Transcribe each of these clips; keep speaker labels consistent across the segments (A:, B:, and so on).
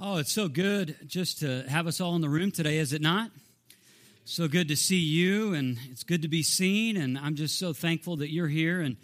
A: Oh, it's so good just to have us all in the room today, is it not? So good to see you, and it's good to be seen. And I'm just so thankful that you're here and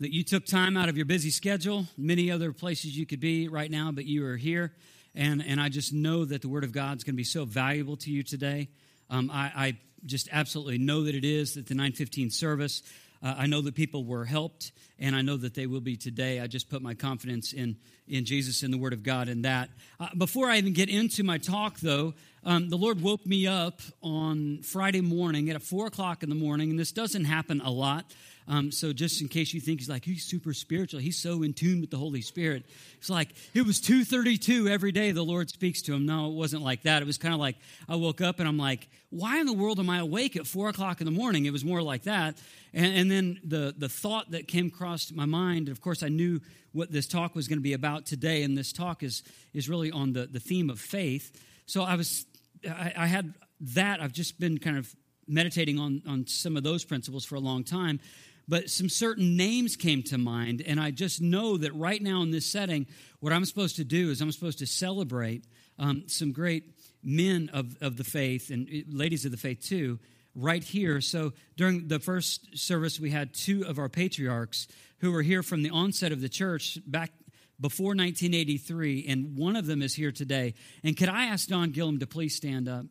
A: that you took time out of your busy schedule, many other places you could be right now, but you are here. And, and I just know that the Word of God is going to be so valuable to you today. Um, I, I just absolutely know that it is that the 915 service. Uh, I know that people were helped, and I know that they will be today. I just put my confidence in, in Jesus and the Word of God in that. Uh, before I even get into my talk, though, um, the Lord woke me up on Friday morning at 4 o'clock in the morning, and this doesn't happen a lot. Um, so just in case you think he's like he's super spiritual, he's so in tune with the Holy Spirit. It's like it was two thirty two every day. The Lord speaks to him. No, it wasn't like that. It was kind of like I woke up and I'm like, why in the world am I awake at four o'clock in the morning? It was more like that. And, and then the the thought that came across my mind. And of course, I knew what this talk was going to be about today, and this talk is is really on the the theme of faith. So I was I, I had that. I've just been kind of meditating on on some of those principles for a long time but some certain names came to mind, and I just know that right now in this setting, what I'm supposed to do is I'm supposed to celebrate um, some great men of, of the faith and uh, ladies of the faith too, right here. So during the first service, we had two of our patriarchs who were here from the onset of the church back before 1983, and one of them is here today. And could I ask Don Gillum to please stand up?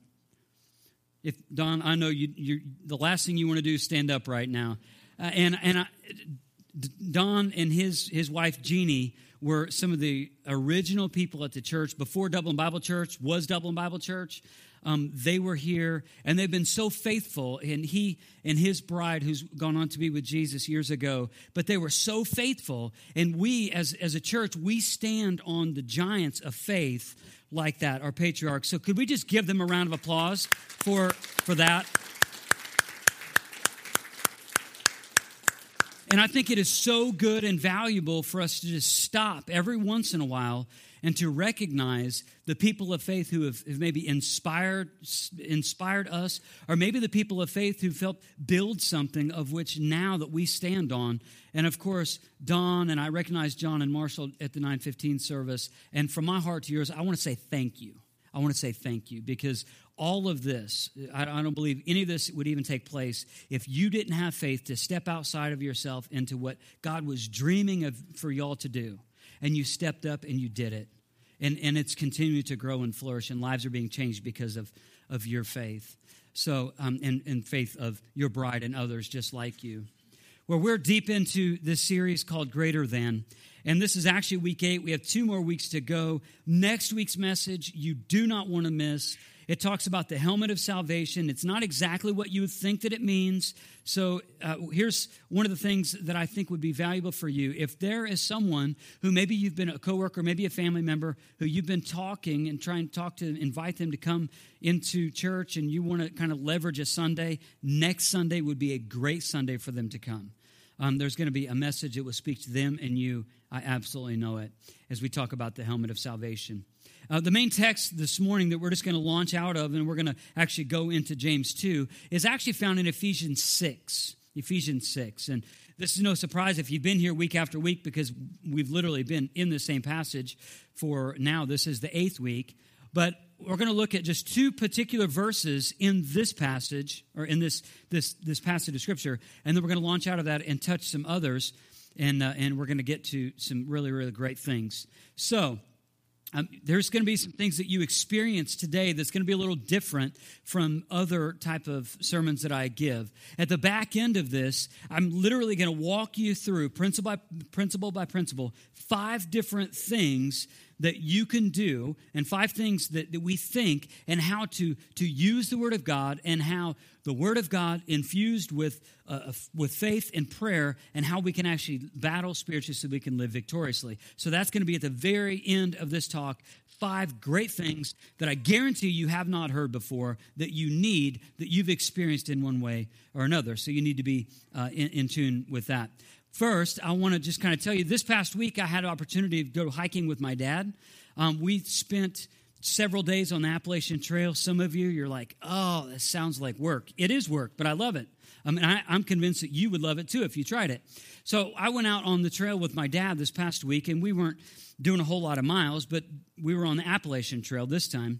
A: If Don, I know you, the last thing you want to do is stand up right now. Uh, and and I, Don and his his wife Jeannie were some of the original people at the church before Dublin Bible Church was Dublin Bible Church. Um, they were here and they've been so faithful and he and his bride who's gone on to be with jesus years ago but they were so faithful and we as, as a church we stand on the giants of faith like that our patriarchs so could we just give them a round of applause for for that And I think it is so good and valuable for us to just stop every once in a while and to recognize the people of faith who have, have, maybe inspired inspired us or maybe the people of faith who've helped build something of which now that we stand on. And of course don and i recognize john and marshall at the 915 service. And from my heart to yours i want to say thank you. I want to say thank you because all of this, I don't believe any of this would even take place if you didn't have faith to step outside of yourself into what God was dreaming of for y'all to do. And you stepped up and you did it. And, and it's continuing to grow and flourish, and lives are being changed because of, of your faith. So, um, and, and faith of your bride and others just like you. Well, we're deep into this series called Greater Than. And this is actually week eight. We have two more weeks to go. Next week's message, you do not want to miss. It talks about the helmet of salvation. It's not exactly what you would think that it means. So uh, here's one of the things that I think would be valuable for you. If there is someone who maybe you've been a coworker, maybe a family member, who you've been talking and trying to talk to, invite them to come into church, and you want to kind of leverage a Sunday, next Sunday would be a great Sunday for them to come. Um, there's going to be a message that will speak to them and you. I absolutely know it as we talk about the helmet of salvation. Uh, the main text this morning that we're just going to launch out of, and we're going to actually go into James 2, is actually found in Ephesians 6. Ephesians 6. And this is no surprise if you've been here week after week because we've literally been in the same passage for now. This is the eighth week. But we're going to look at just two particular verses in this passage, or in this, this, this passage of Scripture, and then we're going to launch out of that and touch some others, and, uh, and we're going to get to some really, really great things. So, um, there's going to be some things that you experience today that's going to be a little different from other type of sermons that i give at the back end of this i'm literally going to walk you through principle by principle by principle five different things that you can do and five things that, that we think and how to, to use the Word of God and how the Word of God infused with, uh, with faith and prayer and how we can actually battle spiritually so we can live victoriously. So that's going to be at the very end of this talk. Five great things that I guarantee you have not heard before that you need, that you've experienced in one way or another. So you need to be uh, in, in tune with that. First, I want to just kind of tell you this past week I had an opportunity to go hiking with my dad. Um, we spent several days on the Appalachian Trail. Some of you, you're like, oh, that sounds like work. It is work, but I love it. I mean, I, I'm convinced that you would love it too if you tried it. So I went out on the trail with my dad this past week, and we weren't doing a whole lot of miles, but we were on the Appalachian Trail this time.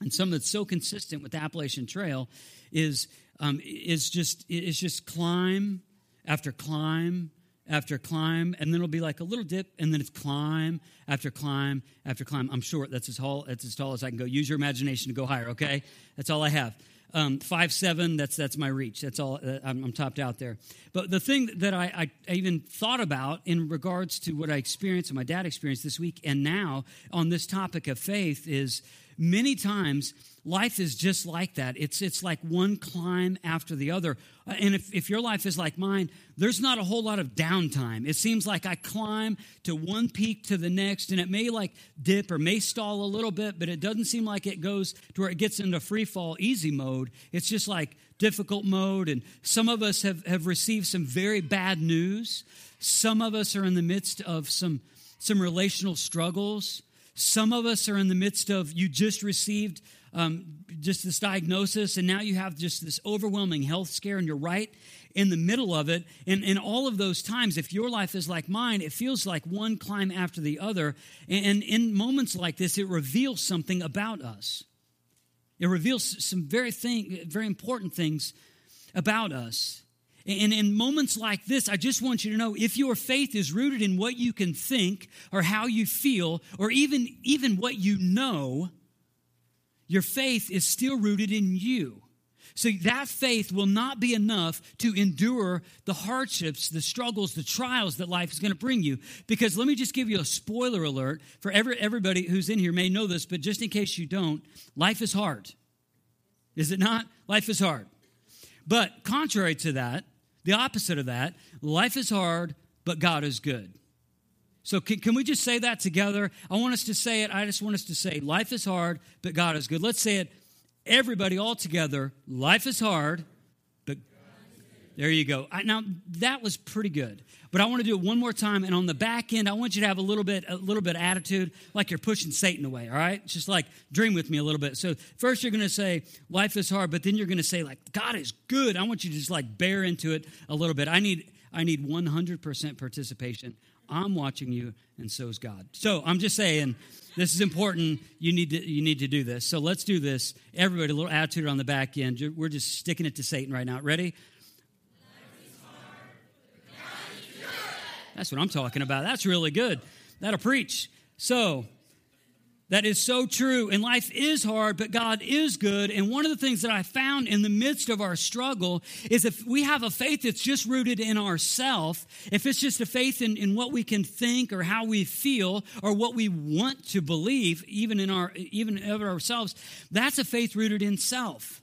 A: And something that's so consistent with the Appalachian Trail is um, is just is just climb after climb after climb, and then it'll be like a little dip, and then it's climb after climb after climb. I'm short. That's as tall. That's as tall as I can go. Use your imagination to go higher. Okay, that's all I have. Um, five seven. That's that's my reach. That's all. Uh, I'm, I'm, topped out there. But the thing that I, I, even thought about in regards to what I experienced and my dad experienced this week, and now on this topic of faith, is many times life is just like that. It's, it's like one climb after the other. Uh, and if, if your life is like mine, there's not a whole lot of downtime. It seems like I climb to one peak to the next, and it may like dip or may stall a little bit, but it doesn't seem like it goes to where it gets into free fall easy mode. It's just like difficult mode. And some of us have, have received some very bad news. Some of us are in the midst of some, some relational struggles. Some of us are in the midst of you just received um, just this diagnosis, and now you have just this overwhelming health scare, and you're right in the middle of it. And in all of those times, if your life is like mine, it feels like one climb after the other. And in moments like this, it reveals something about us. It reveals some very thing, very important things about us. And in moments like this, I just want you to know if your faith is rooted in what you can think or how you feel or even, even what you know, your faith is still rooted in you. So that faith will not be enough to endure the hardships, the struggles, the trials that life is going to bring you. Because let me just give you a spoiler alert for every, everybody who's in here may know this, but just in case you don't, life is hard. Is it not? Life is hard. But contrary to that, the opposite of that, life is hard, but God is good. So, can, can, we just say that together? I want us to say it. I just want us to say, life is hard, but God is good. Let's say it, everybody, all together. Life is hard, there you go. I, now, that was pretty good. But I want to do it one more time. And on the back end, I want you to have a little bit, a little bit attitude, like you're pushing Satan away, all right? Just like dream with me a little bit. So, first, you're going to say, life is hard, but then you're going to say, like, God is good. I want you to just like bear into it a little bit. I need, I need 100% participation. I'm watching you, and so is God. So I'm just saying, this is important. You need to you need to do this. So let's do this. Everybody, a little attitude on the back end. We're just sticking it to Satan right now. Ready? That's what I'm talking about. That's really good. That'll preach. So that is so true. And life is hard, but God is good. And one of the things that I found in the midst of our struggle is if we have a faith that's just rooted in ourself, if it's just a faith in, in what we can think or how we feel or what we want to believe, even in our even of ourselves, that's a faith rooted in self.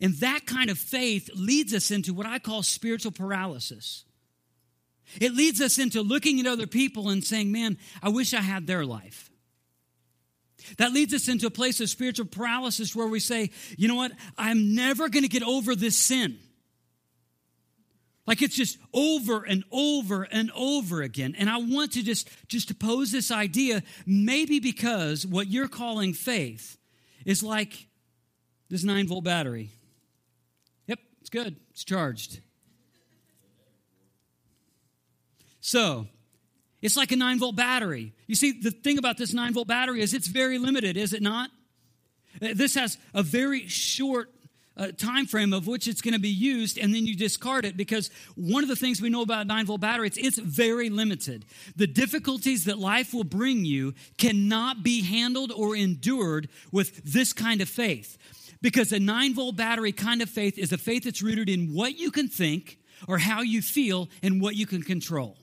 A: And that kind of faith leads us into what I call spiritual paralysis. It leads us into looking at other people and saying, man, I wish I had their life. That leads us into a place of spiritual paralysis where we say, you know what? I'm never going to get over this sin. Like it's just over and over and over again. And I want to just, just pose this idea, maybe because what you're calling faith is like this nine volt battery. Yep, it's good. It's charged. So, it's like a nine volt battery. You see, the thing about this nine volt battery is it's very limited, is it not? Uh, this has a very short uh, time frame of which it's going to be used and then you discard it because one of the things we know about 9 volt batteries it's very limited the difficulties that life will bring you cannot be handled or endured with this kind of faith because a 9 volt battery kind of faith is a faith that's rooted in what you can think or how you feel and what you can control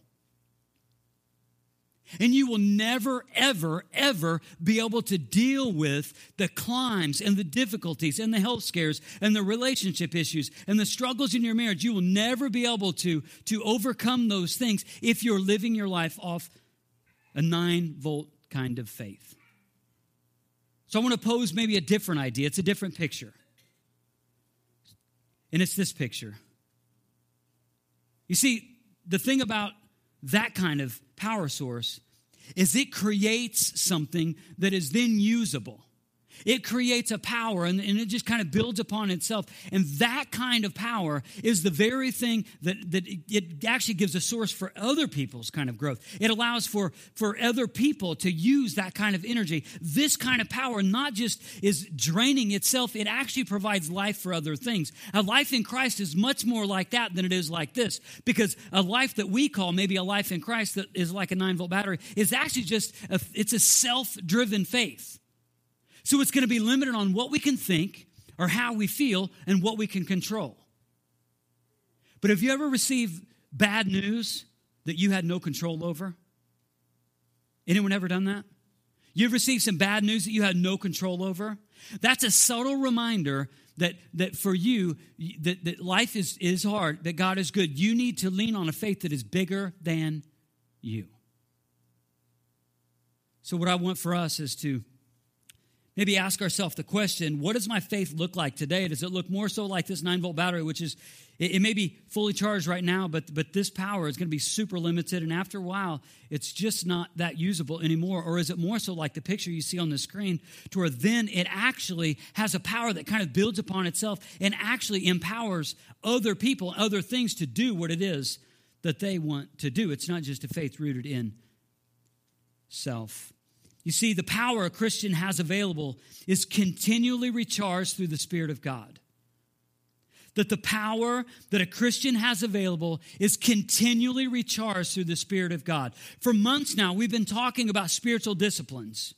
A: and you will never, ever, ever be able to deal with the climbs and the difficulties and the health scares and the relationship issues and the struggles in your marriage. You will never be able to, to overcome those things if you're living your life off a nine volt kind of faith. So I want to pose maybe a different idea. It's a different picture. And it's this picture. You see, the thing about that kind of power source is it creates something that is then usable. It creates a power and, and, it just kind of builds upon itself. And that kind of power is the very thing that, that it actually gives a source for other people's kind of growth. It allows for, for other people to use that kind of energy. This kind of power not just is draining itself, it actually provides life for other things. A life in Christ is much more like that than it is like this because a life that we call maybe a life in Christ that is like a nine volt battery is actually just, a, it's a self driven faith. So it's going to be limited on what we can think or how we feel and what we can control. But have you ever received bad news that you had no control over? Anyone ever done that? You've received some bad news that you had no control over? That's a subtle reminder that, that for you, that, that life is, is hard, that God is good. You need to lean on a faith that is bigger than you. So, what I want for us is to maybe ask ourselves the question what does my faith look like today? Does it look more so like this 9 volt battery which is it, it, may be fully charged right now but but this power is going to be super limited and after a while it's just not that usable anymore or is it more so like the picture you see on the screen to where then it actually has a power that kind of builds upon itself and actually empowers other people other things to do what it is that they want to do. It's not just a faith rooted in self you see, the power a Christian has available is continually recharged through the Spirit of God. That the power that a Christian has available is continually recharged through the Spirit of God. For months now, we've been talking about spiritual disciplines.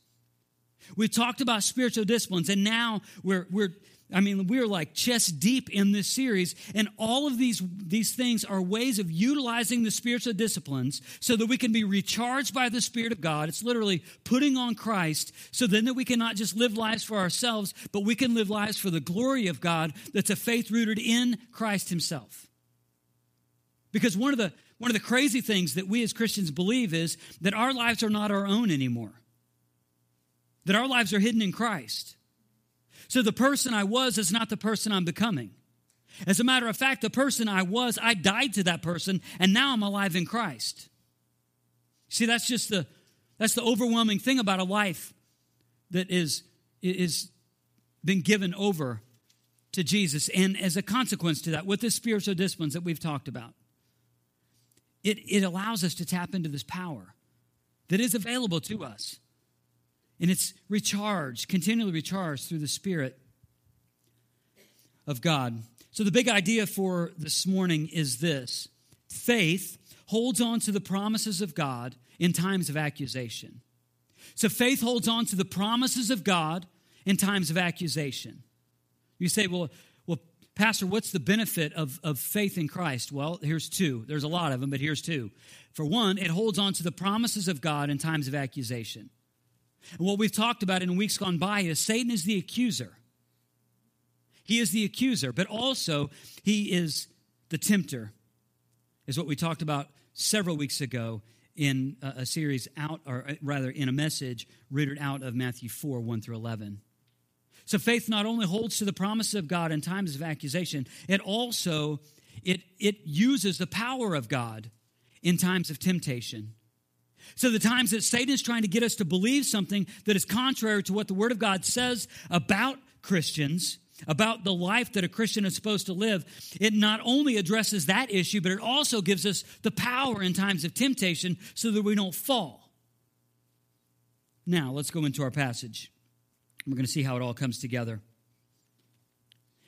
A: We've talked about spiritual disciplines, and now we're, we're I mean, we're like chest deep in this series, and all of these, these things are ways of utilizing the spiritual disciplines so that we can be recharged by the Spirit of God. It's literally putting on Christ so then that we can not just live lives for ourselves, but we can live lives for the glory of God that's a faith rooted in Christ Himself. Because one of the one of the crazy things that we as Christians believe is that our lives are not our own anymore. That our lives are hidden in Christ. So the person I was is not the person I'm becoming. As a matter of fact, the person I was, I died to that person, and now I'm alive in Christ. See, that's just the that's the overwhelming thing about a life that is is been given over to Jesus. And as a consequence to that, with the spiritual disciplines that we've talked about, it, it allows us to tap into this power that is available to us. And it's recharged, continually recharged through the Spirit of God. So, the big idea for this morning is this faith holds on to the promises of God in times of accusation. So, faith holds on to the promises of God in times of accusation. You say, well, well, Pastor, what's the benefit of, of faith in Christ? Well, here's two. There's a lot of them, but here's two. For one, it holds on to the promises of God in times of accusation. And what we've talked about in weeks gone by is Satan is the accuser. He is the accuser, but also he is the tempter, is what we talked about several weeks ago in a, series out, or uh, rather in a message rooted out of Matthew 4 1 through 11. So faith not only holds to the promises of God in times of accusation, it also it, it uses the power of God in times of temptation. So, the times that Satan is trying to get us to believe something that is contrary to what the Word of God says about Christians, about the life that a Christian is supposed to live, it not only addresses that issue, but it also gives us the power in times of temptation so that we don't fall. Now, let's go into our passage. We're going to see how it all comes together.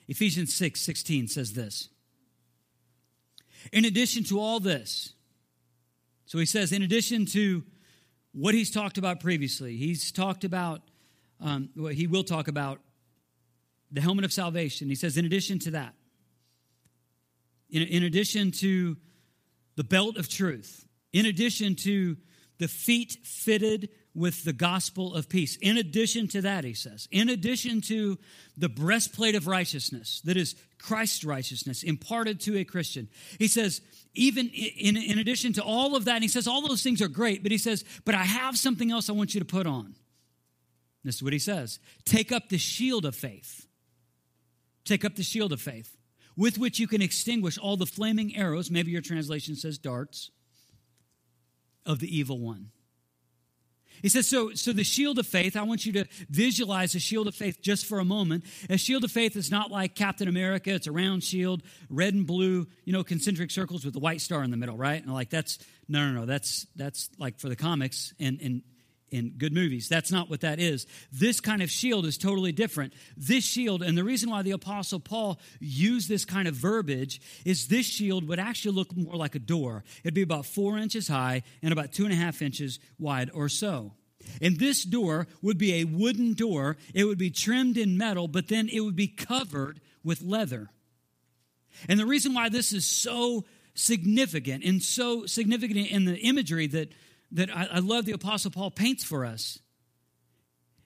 A: Ephesians 6 16 says this In addition to all this, so he says, in addition to what he's talked about previously, he's talked about, um, well, he will talk about the helmet of salvation. He says, in addition to that, in, in addition to the belt of truth, in addition to the feet fitted with the gospel of peace. In addition to that, he says, in addition to the breastplate of righteousness that is Christ's righteousness imparted to a Christian, he says, even in, in addition to all of that, he says, all those things are great, but he says, but I have something else I want you to put on. This is what he says take up the shield of faith. Take up the shield of faith, with which you can extinguish all the flaming arrows, maybe your translation says darts, of the evil one. He says, so, so the shield of faith, I want you to visualize a shield of faith just for a moment. A shield of faith is not like Captain America. It's a round shield, red and blue, you know, concentric circles with the white star in the middle, right? And like, that's, no, no, no, that's, that's like for the comics and, and in good movies. That's not what that is. This kind of shield is totally different. This shield, and the reason why the Apostle Paul used this kind of verbiage is this shield would actually look more like a door. It'd be about four inches high and about two and a half inches wide or so. And this door would be a wooden door. It would be trimmed in metal, but then it would be covered with leather. And the reason why this is so significant and so significant in the imagery that that I, I love the Apostle Paul paints for us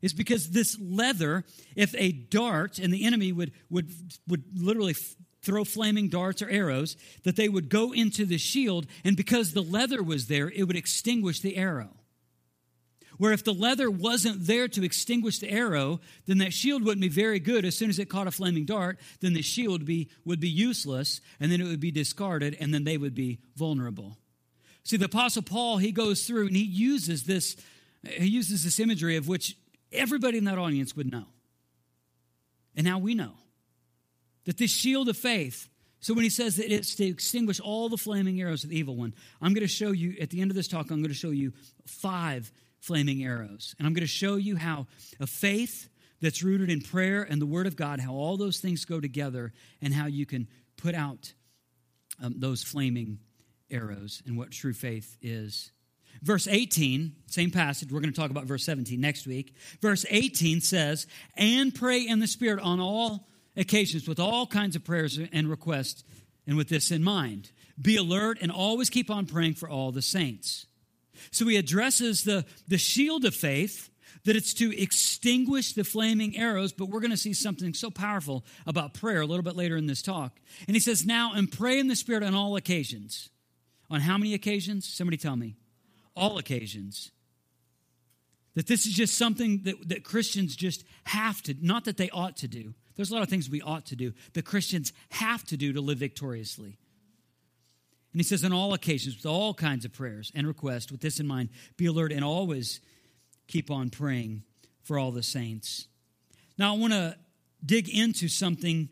A: is because this leather, if a dart, and the enemy would, would, would literally f- throw flaming darts or arrows, that they would go into the shield, and because the leather was there, it would extinguish the arrow. Where if the leather wasn't there to extinguish the arrow, then that shield wouldn't be very good. As soon as it caught a flaming dart, then the shield be, would be useless, and then it would be discarded, and then they would be vulnerable. See, the Apostle Paul, he goes through and he uses this, he uses this imagery of which everybody in that audience would know. And now we know that this shield of faith, so when he says that it's to extinguish all the flaming arrows of the evil one, I'm going to show you, at the end of this talk, I'm going to show you five flaming arrows. And I'm going to show you how a faith that's rooted in prayer and the Word of God, how all those things go together, and how you can put out um, those flaming arrows and what true faith is. Verse 18, same passage, we're going to talk about verse 17 next week. Verse 18 says, And pray in the Spirit on all occasions with all kinds of prayers and requests, and with this in mind. Be alert and always keep on praying for all the saints. So he addresses the, the shield of faith, that it's to extinguish the flaming arrows, but we're going to see something so powerful about prayer a little bit later in this talk. And he says, Now, and pray in the Spirit on all occasions. On how many occasions? Somebody tell me. All occasions. That this is just something that, that Christians just have to, not that they ought to do. There's a lot of things we ought to do, that Christians have to do to live victoriously. And he says, on all occasions, with all kinds of prayers and requests, with this in mind, be alert and always keep on praying for all the saints. Now, I want to dig into something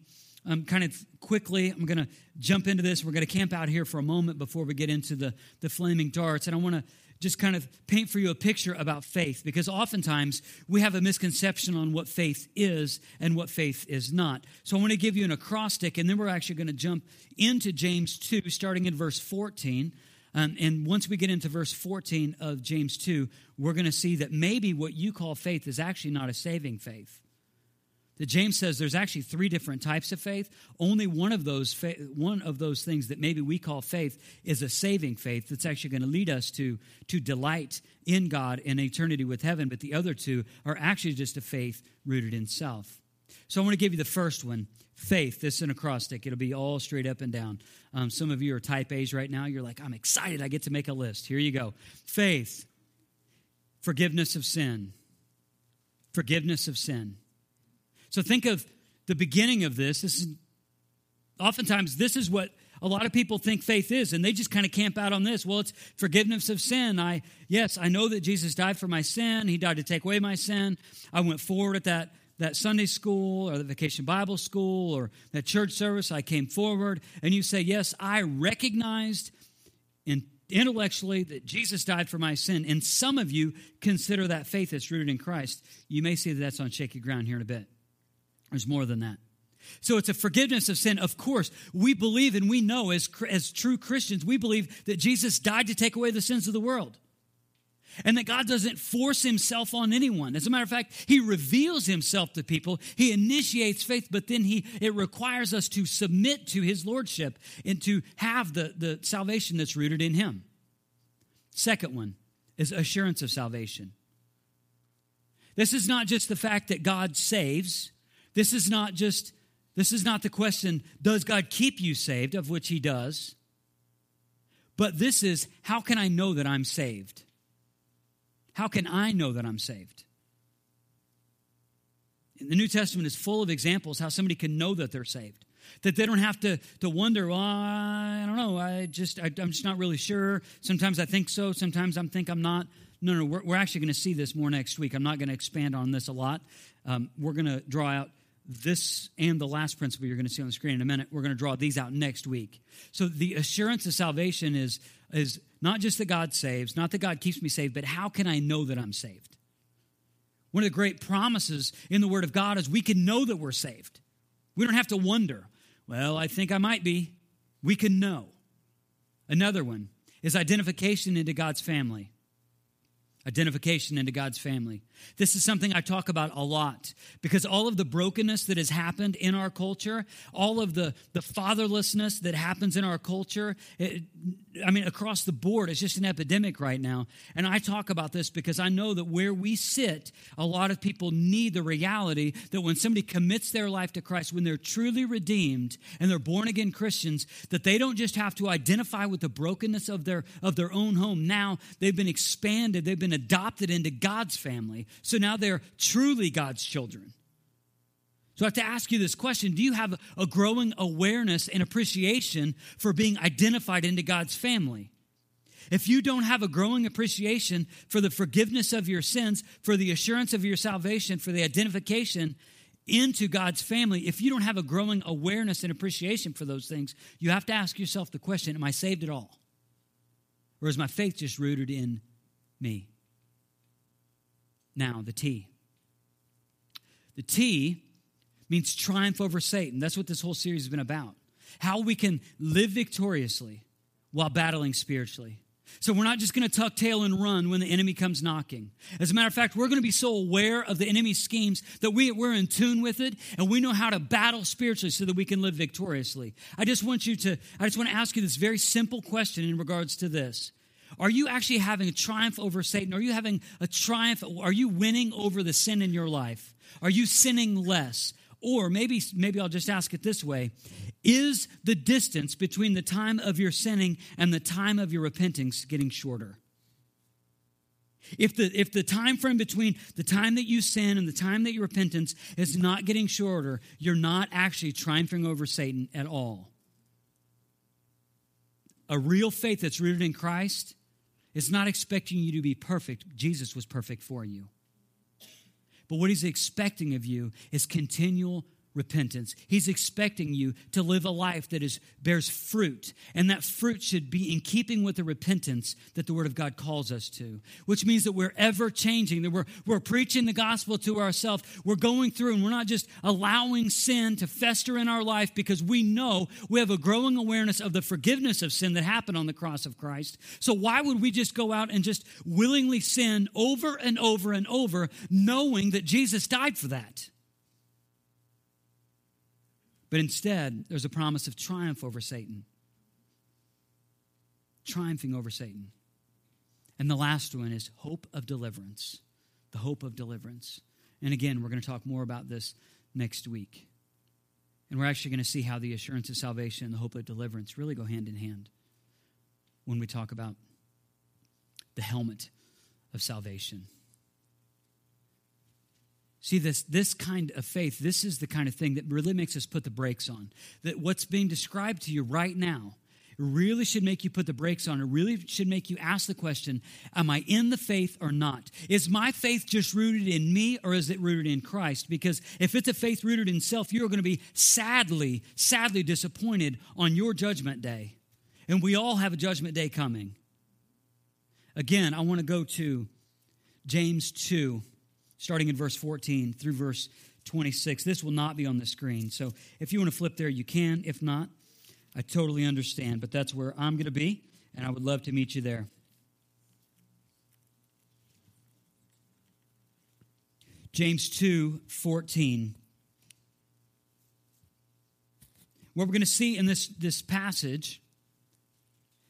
A: um, kind of quickly. I'm going to jump into this. We're going to camp out here for a moment before we get into the, the flaming darts. And I want to just kind of paint for you a picture about faith because oftentimes we have a misconception on what faith is and what faith is not. So I want to give you an acrostic, and then we're actually going to jump into James 2, starting in verse 14. Um, and once we get into verse 14 of James 2, we're going to see that maybe what you call faith is actually not a saving faith that James says there's actually three different types of faith. Only one of those one of those things that maybe we call faith is a saving faith that's actually going to lead us to to delight in God and eternity with heaven. But the other two are actually just a faith rooted in self. So I want to give you the first one, faith. This is an acrostic. It'll be all straight up and down. Um, some of you are type A's right now. You're like, I'm excited. I get to make a list. Here you go. Faith, forgiveness of sin, forgiveness of sin so think of the beginning of this. This is oftentimes this is what a lot of people think faith is and they just kind of camp out on this. Well it's forgiveness of sin. I yes i know that jesus died for my sin. He died to take away my sin. I went forward at that that sunday school or the vacation bible school or that church service. I came forward. And you say yes i recognized in, intellectually that jesus died for my sin. And some of you consider that faith that's rooted in christ. You may see that that's on shaky ground here in a bit there's more than that. So it's a forgiveness of sin. Of course, we believe and we know as, as true Christians, we believe that Jesus died to take away the sins of the world. And that God doesn't force himself on anyone. As a matter of fact, he reveals himself to people. He initiates faith, but then he it requires us to submit to his lordship and to have the, the salvation that's rooted in him. Second one is assurance of salvation. This is not just the fact that God saves this is not just, this is not the question, does God keep you saved, of which He does? But this is, how can I know that I'm saved? How can I know that I'm saved? The New Testament is full of examples how somebody can know that they're saved. That they don't have to, to wonder, well, I don't know, I just, I, I'm just not really sure. Sometimes I think so, sometimes I think I'm not. No, no, we're, we're actually going to see this more next week. I'm not going to expand on this a lot. Um, we're going to draw out this and the last principle you're going to see on the screen in a minute. We're going to draw these out next week. So the assurance of salvation is, is not just that God saves, not that God keeps me saved, but how can I know that I'm saved? One of the great promises in the Word of God is we can know that we're saved. We don't have to wonder, well, I think I might be. We can know. Another one is identification into God's family identification into God's family. This is something I talk about a lot because all of the brokenness that has happened in our culture, all of the, the fatherlessness that happens in our culture, it, I mean, across the board, it's just an epidemic right now. And I talk about this because I know that where we sit, a lot of people need the reality that when somebody commits their life to Christ, when they're truly redeemed and they're born again Christians, that they don't just have to identify with the brokenness of their, of their own home. Now they've been expanded, they've been adopted into God's family. So now they're truly God's children. So I have to ask you this question Do you have a growing awareness and appreciation for being identified into God's family? If you don't have a growing appreciation for the forgiveness of your sins, for the assurance of your salvation, for the identification into God's family, if you don't have a growing awareness and appreciation for those things, you have to ask yourself the question Am I saved at all? Or is my faith just rooted in me? Now, the T. The T means triumph over Satan. That's what this whole series has been about. How we can live victoriously while battling spiritually. So we're not just going to tuck tail and run when the enemy comes knocking. As a matter of fact, we're going to be so aware of the enemy's schemes that we, we're in tune with it and we know how to battle spiritually so that we can live victoriously. I just want you to, I just want to ask you this very simple question in regards to this. Are you actually having a triumph over Satan? Are you having a triumph? Are you winning over the sin in your life? Are you sinning less? Or maybe, maybe I'll just ask it this way Is the distance between the time of your sinning and the time of your repentance getting shorter? If the, if the time frame between the time that you sin and the time that your repentance is not getting shorter, you're not actually triumphing over Satan at all. A real faith that's rooted in Christ is not expecting you to be perfect. Jesus was perfect for you. But what he's expecting of you is continual repentance. He's expecting you to live a life that is bears fruit, and that fruit should be in keeping with the repentance that the Word of God calls us to. Which means that we're ever changing, that we're, we're preaching the gospel to ourselves. We're going through and we're not just allowing sin to fester in our life because we know we have a growing awareness of the forgiveness of sin that happened on the cross of Christ. So why would we just go out and just willingly sin over and over and over, knowing that Jesus died for that? But instead, there's a promise of triumph over Satan. Triumphing over Satan. And the last one is hope of deliverance. The hope of deliverance. And again, we're going to talk more about this next week. And we're actually going to see how the assurance of salvation and the hope of deliverance really go hand in hand when we talk about the helmet of salvation. See, this, this kind of faith, this is the kind of thing that really makes us put the brakes on. That what's being described to you right now really should make you put the brakes on. It really should make you ask the question Am I in the faith or not? Is my faith just rooted in me or is it rooted in Christ? Because if it's a faith rooted in self, you're going to be sadly, sadly disappointed on your judgment day. And we all have a judgment day coming. Again, I want to go to James 2 starting in verse 14 through verse 26. This will not be on the screen. So if you want to flip there, you can. If not, I totally understand. But that's where I'm going to be, and I would love to meet you there. James 2 14. What we're going to see in this, this passage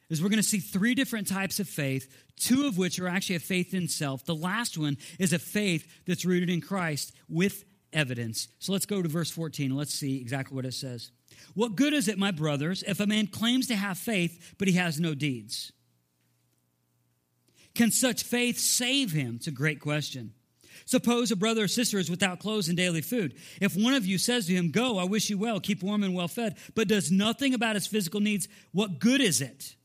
A: is we're going to see three different types of faith, two of which are actually a faith in self. The last one is a faith that's rooted in Christ with evidence. So let's go to verse 14 and let's see exactly what it says. What good is it, my brothers, if a man claims to have faith, but he has no deeds? Can such faith save him? It's a great question. Suppose a brother or sister is without clothes and daily food. If one of you says to him, Go, I wish you well, keep warm and well fed, but does nothing about his physical needs, what good is it?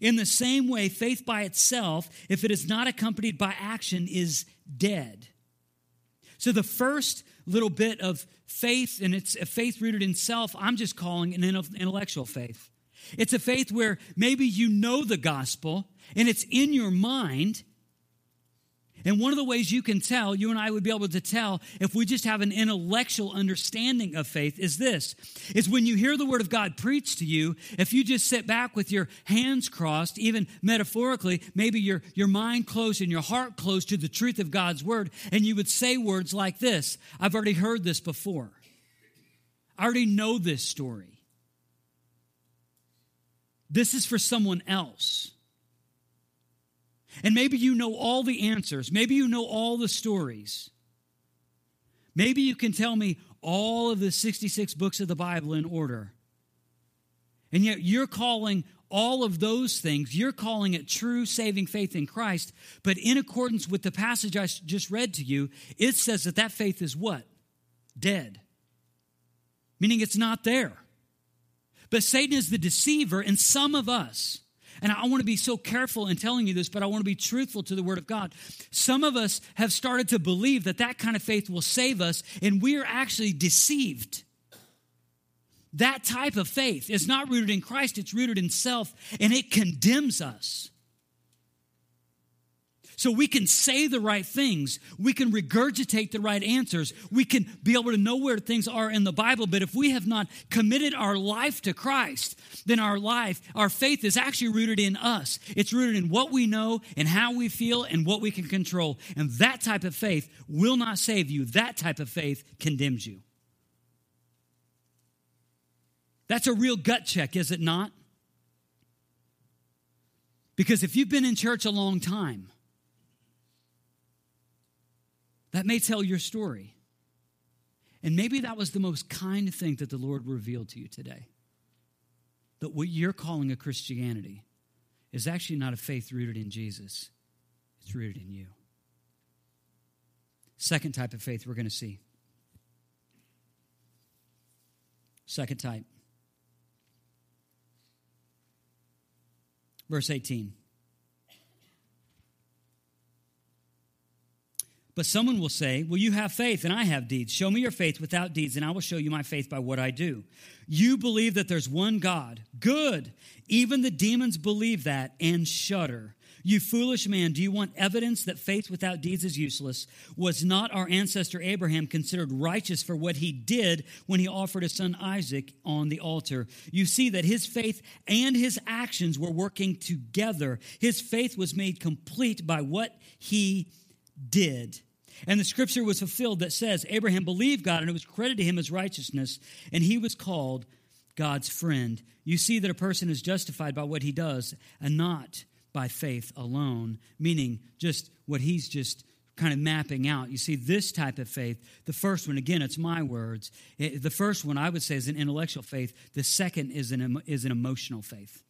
A: In the same way, faith by itself, if it is not accompanied by action, is dead. So the first little bit of faith, and it's a faith rooted in self, I'm just calling an intellectual faith. It's a faith where maybe you know the gospel and it's in your mind, and one of the ways you can tell, you and I would be able to tell if we just have an intellectual understanding of faith is this is when you hear the word of God preached to you, if you just sit back with your hands crossed, even metaphorically, maybe your, your mind closed and your heart closed to the truth of God's word, and you would say words like this I've already heard this before. I already know this story. This is for someone else. And maybe you know all the answers. Maybe you know all the stories. Maybe you can tell me all of the 66 books of the Bible in order. And yet you're calling all of those things, you're calling it true saving faith in Christ. But in accordance with the passage I just read to you, it says that that faith is what? Dead. Meaning it's not there. But Satan is the deceiver, and some of us, and I want to be so careful in telling you this, but I want to be truthful to the Word of God. Some of us have started to believe that that kind of faith will save us, and we are actually deceived. That type of faith is not rooted in Christ, it's rooted in self, and it condemns us. So we can say the right things. We can regurgitate the right answers. We can be able to know where things are in the Bible. But if we have not committed our life to Christ, then our life, our faith is actually rooted in us. It's rooted in what we know and how we feel and what we can control. And that type of faith will not save you. That type of faith condemns you. That's a real gut check, is it not? Because if you've been in church a long time, that may tell your story. And maybe that was the most kind thing that the Lord revealed to you today. That what you're calling a Christianity is actually not a faith rooted in Jesus, it's rooted in you. Second type of faith we're going to see. Second type. Verse 18. But someone will say, Well, you have faith and I have deeds. Show me your faith without deeds, and I will show you my faith by what I do. You believe that there's one God. Good. Even the demons believe that and shudder. You foolish man, do you want evidence that faith without deeds is useless? Was not our ancestor Abraham considered righteous for what he did when he offered his son Isaac on the altar? You see that his faith and his actions were working together. His faith was made complete by what he did. And the scripture was fulfilled that says, Abraham believed God and it was credited to him as righteousness, and he was called God's friend. You see that a person is justified by what he does and not by faith alone, meaning just what he's just kind of mapping out. You see, this type of faith, the first one, again, it's my words. The first one I would say is an intellectual faith, the second is an, is an emotional faith.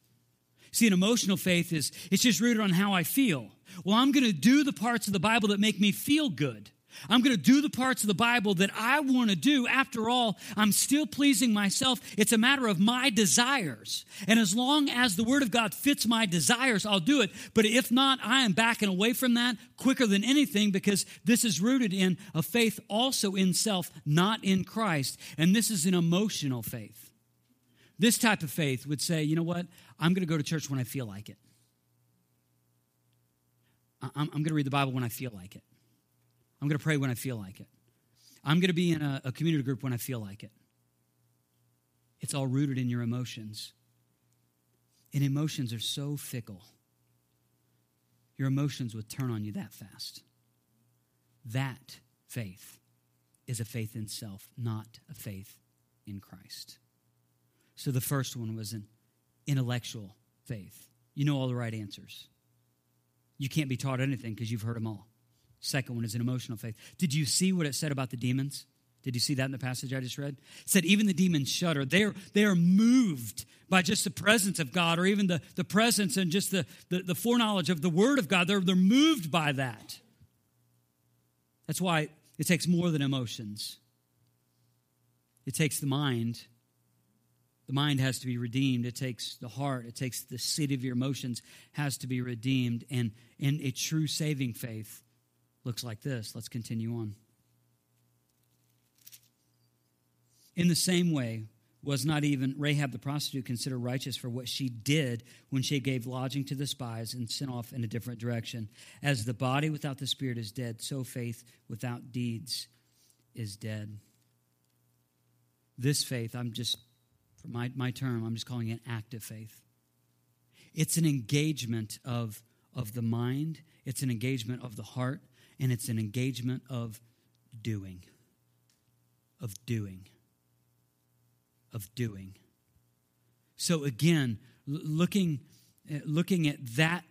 A: See, an emotional faith is it's just rooted on how I feel. Well, I'm going to do the parts of the Bible that make me feel good. I'm going to do the parts of the Bible that I want to do. After all, I'm still pleasing myself. It's a matter of my desires. And as long as the Word of God fits my desires, I'll do it. But if not, I am backing away from that quicker than anything because this is rooted in a faith also in self, not in Christ. And this is an emotional faith. This type of faith would say, you know what? I'm going to go to church when I feel like it. I'm, going to read the Bible when I feel like it. I'm going to pray when I feel like it. I'm going to be in a, a community group when I feel like it. It's all rooted in your emotions. And emotions are so fickle. Your emotions would turn on you that fast. That faith is a faith in self, not a faith in Christ. So the first one was an intellectual faith. You know all the right answers. You can't be taught anything because you've heard them all. Second one is an emotional faith. Did you see what it said about the demons? Did you see that in the passage I just read? It said even the demons shudder. They are, they are moved by just the presence of God or even the, the presence and just the, the, the foreknowledge of the Word of God. They're, they're moved by that. That's why it takes more than emotions. It takes the mind The mind has to be redeemed. It takes the heart, it takes the seat of your emotions, has to be redeemed. And in a true saving faith looks like this. Let's continue on. In the same way, was not even Rahab the prostitute considered righteous for what she did when she gave lodging to the spies and sent off in a different direction. As the body without the spirit is dead, so faith without deeds is dead. This faith, I'm just, for my, my term, I'm just calling it active faith. It's an engagement of, of the mind, it's an engagement of the heart, and it's an engagement of doing. Of doing of doing. So again, looking, uh, looking at that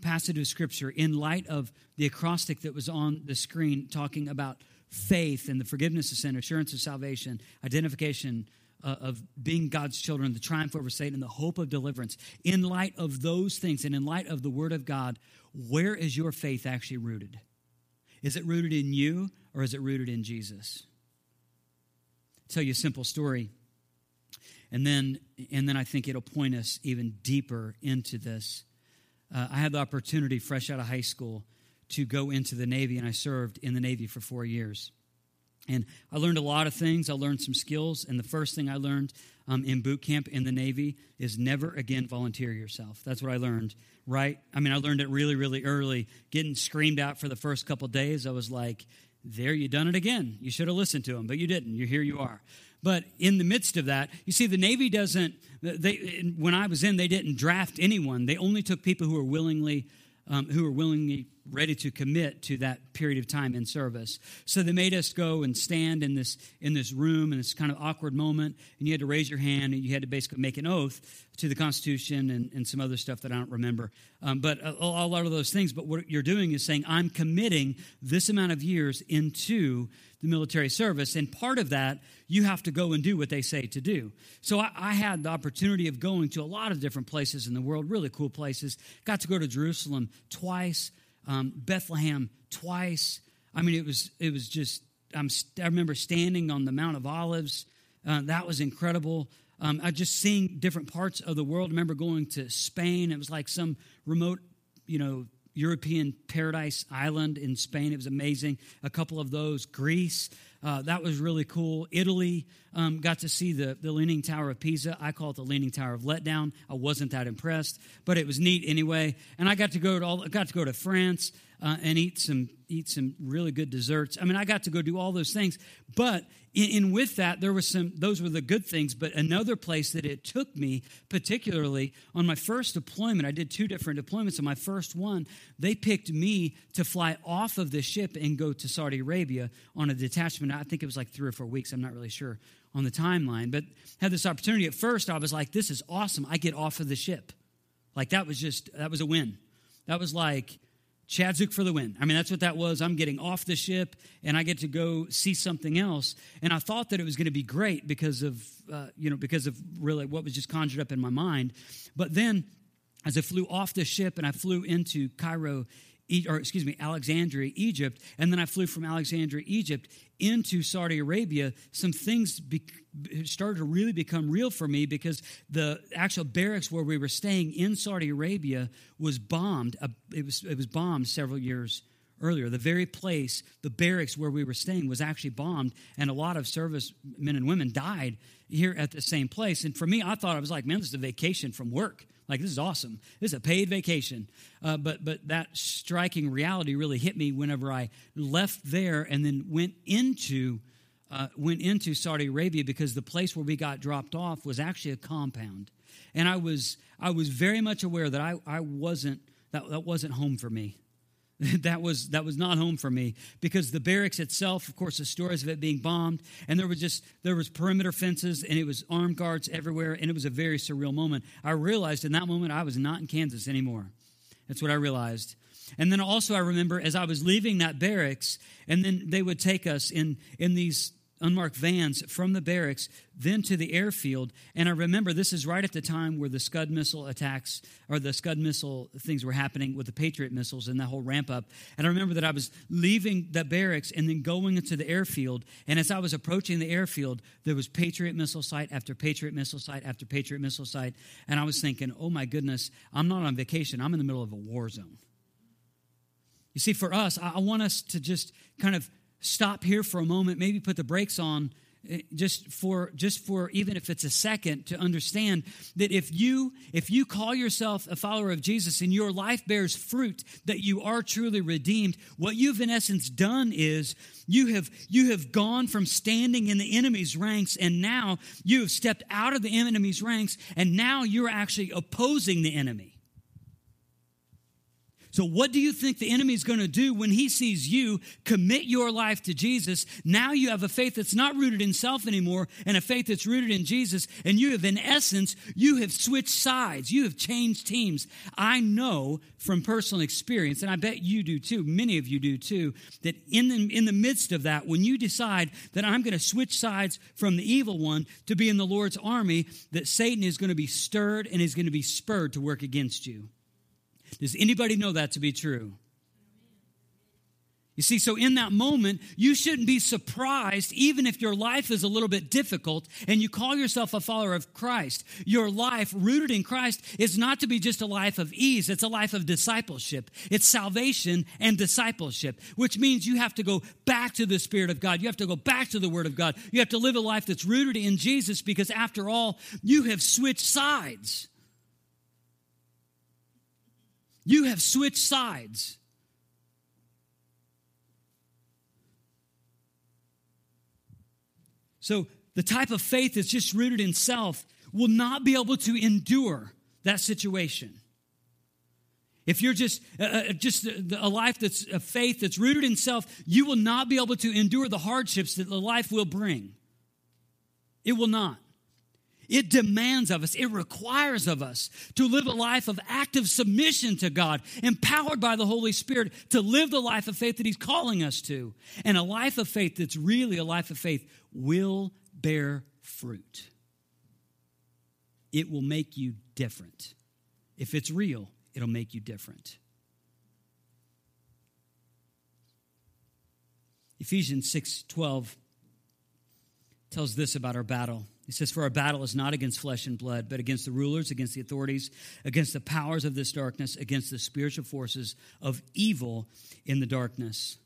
A: passage of scripture in light of the acrostic that was on the screen talking about faith and the forgiveness of sin, assurance of salvation, identification uh, of being God's children, the triumph over Satan, the hope of deliverance. In light of those things and in light of the Word of God, where is your faith actually rooted? Is it rooted in you or is it rooted in Jesus? I'll tell you a simple story. And then, and then I think it'll point us even deeper into this. Uh, I had the opportunity, fresh out of high school, to go into the Navy, and I served in the Navy for four years. And I learned a lot of things. I learned some skills. And the first thing I learned um, in boot camp in the Navy is never again volunteer yourself. That's what I learned, right? I mean, I learned it really, really early. Getting screamed out for the first couple days, I was like, there, you done it again. You should have listened to him, but you didn't. You're here you are. But in the midst of that, you see, the Navy doesn't, they, when I was in, they didn't draft anyone. They only took people who were willingly, um, who were willingly ready to commit to that period of time in service. So they made us go and stand in this in this room in this kind of awkward moment, and you had to raise your hand and you had to basically make an oath to the Constitution and, and some other stuff that I don't remember. Um, but a, a lot of those things. But what you're doing is saying, I'm committing this amount of years into the military service. And part of that, you have to go and do what they say to do. So I, I, had the opportunity of going to a lot of different places in the world, really cool places. Got to go to Jerusalem twice um, Bethlehem twice. I mean, it was it was just. I'm, I remember standing on the Mount of Olives. Uh, that was incredible. Um, I just seeing different parts of the world. I remember going to Spain. It was like some remote, you know, European paradise island in Spain. It was amazing. A couple of those. Greece. Uh, that was really cool. Italy, um, got to see the, the Leaning Tower of Pisa. I call it the Leaning Tower of Letdown. I wasn't that impressed, but it was neat anyway. And I got to go to all, got to go to France uh, and eat some eat some really good desserts. I mean, I got to go do all those things. But in, in with that, there was some. Those were the good things. But another place that it took me, particularly on my first deployment, I did two different deployments. On my first one, they picked me to fly off of the ship and go to Saudi Arabia on a detachment. I think it was like three or four weeks. I'm not really sure on the timeline, but had this opportunity. At first, I was like, "This is awesome! I get off of the ship." Like that was just that was a win. That was like Chad Zook for the win. I mean, that's what that was. I'm getting off the ship and I get to go see something else. And I thought that it was going to be great because of, uh, you know, because of really what was just conjured up in my mind. But then as I flew off the ship and I flew into Cairo, or excuse me, Alexandria, Egypt, and then I flew from Alexandria, Egypt into Saudi Arabia, some things be- started to really become real for me because the actual barracks where we were staying in Saudi Arabia was bombed. Uh, it, was, it was bombed several years earlier. The very place, the barracks where we were staying, was actually bombed, and a lot of service men and women died here at the same place. And for me, I thought I was like, man, this is a vacation from work. Like this is awesome. This is a paid vacation. Uh, but but that striking reality really hit me whenever I left there and then went into uh, went into Saudi Arabia because the place where we got dropped off was actually a compound, and I was I was very much aware that I I wasn't that that wasn't home for me. that was that was not home for me. Because the barracks itself of course the stories of it being bombed and there was just there was perimeter fences and it was armed guards everywhere and it was a very surreal moment. I realized in that moment i was not in kansas anymore. That's what i realized. And then also i remember as i was leaving that barracks and then they would take us in in these unmarked vans from the barracks, then to the airfield. And I remember this is right at the time where the Scud missile attacks or the Scud missile things were happening with the Patriot missiles and that whole ramp up. And I remember that I was leaving the barracks and then going into the airfield. And as I was approaching the airfield, there was Patriot missile site after Patriot missile site after Patriot missile site. And I was thinking, oh my goodness, I'm not on vacation, I'm in the middle of a war zone. You see, for us, I want us to just kind of stop here for a moment, maybe put the brakes on eh, just for just for even if it's a second to understand that if you if you call yourself a follower of Jesus and your life bears fruit that you are truly redeemed what you've in essence done is you have you have gone from standing in the enemy's ranks and now you have stepped out of the enemy's ranks and now you're actually opposing the enemy so, what do you think the enemy is going to do when he sees you commit your life to Jesus? Now you have a faith that's not rooted in self anymore and a faith that's rooted in Jesus. And you have, in essence, you have switched sides. You have changed teams. I know from personal experience, and I bet you do too, many of you do too, that in the, in the midst of that, when you decide that I'm going to switch sides from the evil one to be in the Lord's army, that Satan is going to be stirred and is going to be spurred to work against you. Does anybody know that to be true? You see, so in that moment, you shouldn't be surprised, even if your life is a little bit difficult and you call yourself a follower of Christ. Your life, rooted in Christ, is not to be just a life of ease, it's a life of discipleship. It's salvation and discipleship, which means you have to go back to the Spirit of God. You have to go back to the Word of God. You have to live a life that's rooted in Jesus because, after all, you have switched sides. You have switched sides. So, the type of faith that's just rooted in self will not be able to endure that situation. If you're just uh, uh just a life that's a faith that's rooted in self, you will not be able to endure the hardships that the life will bring. It will not. It demands of us, it requires of us to live a life of active submission to God, empowered by the Holy Spirit to live the life of faith that He's calling us to. And a life of faith that's really a life of faith will bear fruit. It will make you different. If it's real, it'll make you different. Ephesians 6 12 tells this about our battle. He says, For our battle is not against flesh and blood, but against the rulers, against the authorities, against the powers of this darkness, against the spiritual forces of evil in the darkness.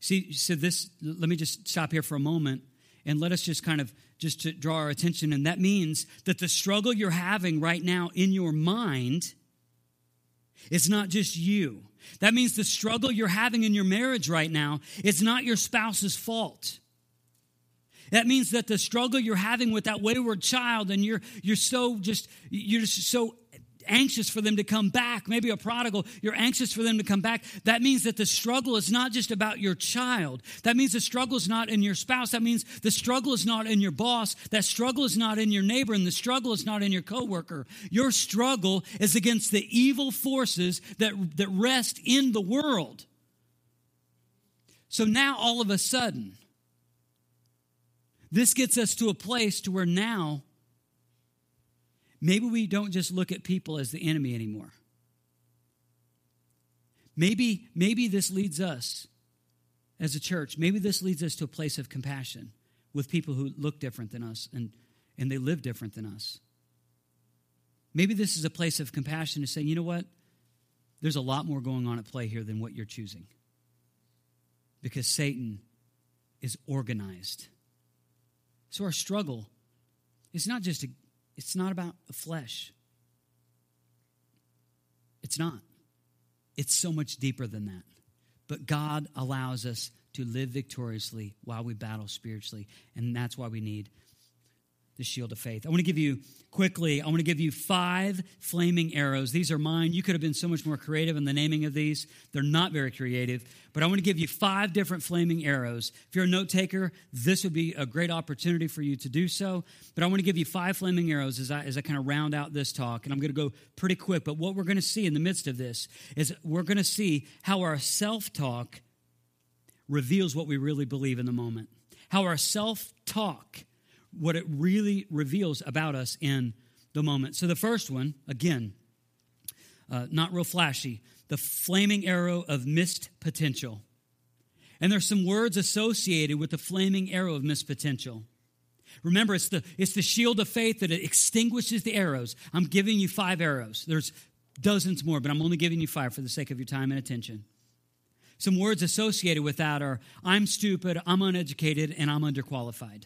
A: See, so this, let me just stop here for a moment and let us just kind of just to draw our attention. And that means that the struggle you're having right now in your mind is not just you. That means the struggle you're having in your marriage right now is not your spouse's fault. That means that the struggle you're having with that wayward child and you're you're so just you're just so anxious for them to come back, maybe a prodigal, you're anxious for them to come back. That means that the struggle is not just about your child. That means the struggle is not in your spouse. That means the struggle is not in your boss. That struggle is not in your neighbor and the struggle is not in your coworker. Your struggle is against the evil forces that, that rest in the world. So now all of a sudden, this gets us to a place to where now maybe we don't just look at people as the enemy anymore. Maybe maybe this leads us as a church, maybe this leads us to a place of compassion with people who look different than us and, and they live different than us. Maybe this is a place of compassion to say, you know what? There's a lot more going on at play here than what you're choosing. Because Satan is organized so our struggle is not just a, it's not about the flesh. It's not. It's so much deeper than that. But God allows us to live victoriously while we battle spiritually, and that's why we need the shield of faith. I want to give you quickly, I want to give you five flaming arrows. These are mine. You could have been so much more creative in the naming of these. They're not very creative, but I want to give you five different flaming arrows. If you're a note taker, this would be a great opportunity for you to do so. But I want to give you five flaming arrows as I, as I kind of round out this talk. And I'm going to go pretty quick. But what we're going to see in the midst of this is we're going to see how our self talk reveals what we really believe in the moment. how our self talk, what it really reveals about us in the moment. So the first one, again, uh, not real flashy, the flaming arrow of missed potential. And there's some words associated with the flaming arrow of missed potential. Remember, it's the, it's the shield of faith that extinguishes the arrows. I'm giving you five arrows. There's dozens more, but I'm only giving you five for the sake of your time and attention. Some words associated with that are I'm stupid, I'm uneducated, and I'm underqualified.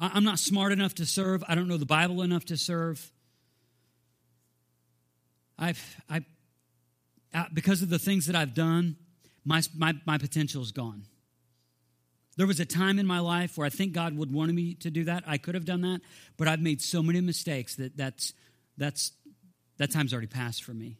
A: I'm not smart enough to serve. I don't know the Bible enough to serve. I've, I, because of the things that I've done, my, my, my potential is gone. There was a time in my life where I think God would want me to do that. I could have done that, but I've made so many mistakes that that's, that's, that time's already passed for me.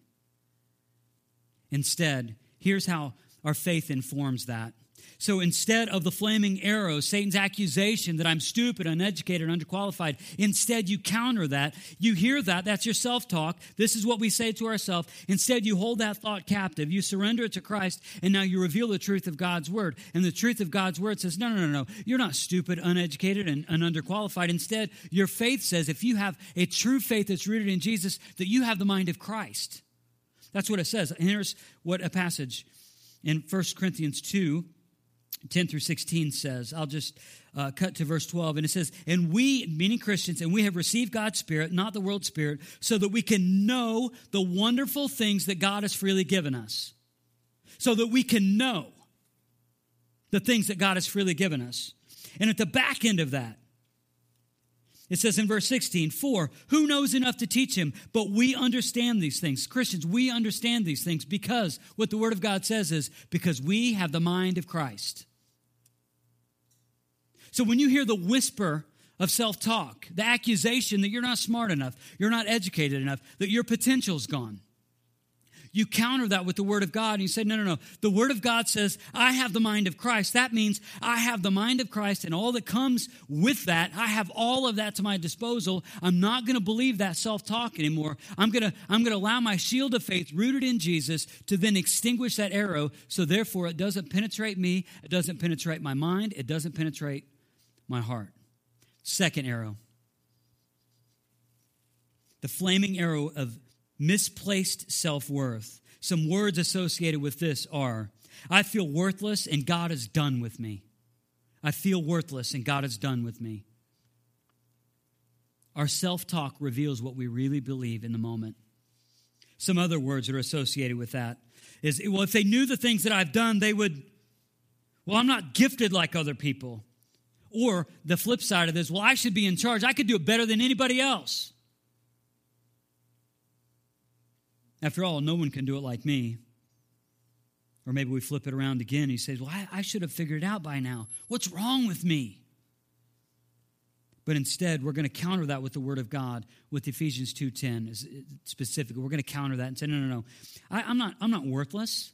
A: Instead, here's how our faith informs that. So instead of the flaming arrow, Satan's accusation that I'm stupid, uneducated, underqualified, instead you counter that. You hear that. That's your self talk. This is what we say to ourselves. Instead, you hold that thought captive. You surrender it to Christ, and now you reveal the truth of God's word. And the truth of God's word says, no, no, no, no. You're not stupid, uneducated, and, and underqualified. Instead, your faith says, if you have a true faith that's rooted in Jesus, that you have the mind of Christ. That's what it says. And here's what a passage in 1 Corinthians 2 10 through 16 says. I'll just uh, cut to verse 12. And it says, And we, meaning Christians, and we have received God's Spirit, not the world's Spirit, so that we can know the wonderful things that God has freely given us. So that we can know the things that God has freely given us. And at the back end of that, it says in verse 16, For who knows enough to teach him? But we understand these things. Christians, we understand these things because what the Word of God says is because we have the mind of Christ. So when you hear the whisper of self talk, the accusation that you're not smart enough, you're not educated enough, that your potential's gone, you counter that with the Word of God and you say, no, no, no. The Word of God says, I have the mind of Christ. That means I have the mind of Christ and all that comes with that. I have all of that to my disposal. I'm not going to believe that self talk anymore. I'm going to, I'm going to allow my shield of faith rooted in Jesus to then extinguish that arrow. So therefore, it doesn't penetrate me. It doesn't penetrate my mind. It doesn't penetrate my heart. Second arrow the flaming arrow of misplaced self worth. Some words associated with this are I feel worthless and God is done with me. I feel worthless and God is done with me. Our self talk reveals what we really believe in the moment. Some other words that are associated with that is well, if they knew the things that I've done, they would, well, I'm not gifted like other people. Or the flip side of this, well, I should be in charge. I could do it better than anybody else. After all, no one can do it like me. Or maybe we flip it around again. He says, Well, I, I should have figured it out by now. What's wrong with me? But instead, we're going to counter that with the Word of God, with Ephesians 2.10 specifically. We're going to counter that and say, no, no, no. I, I'm, not, I'm not worthless.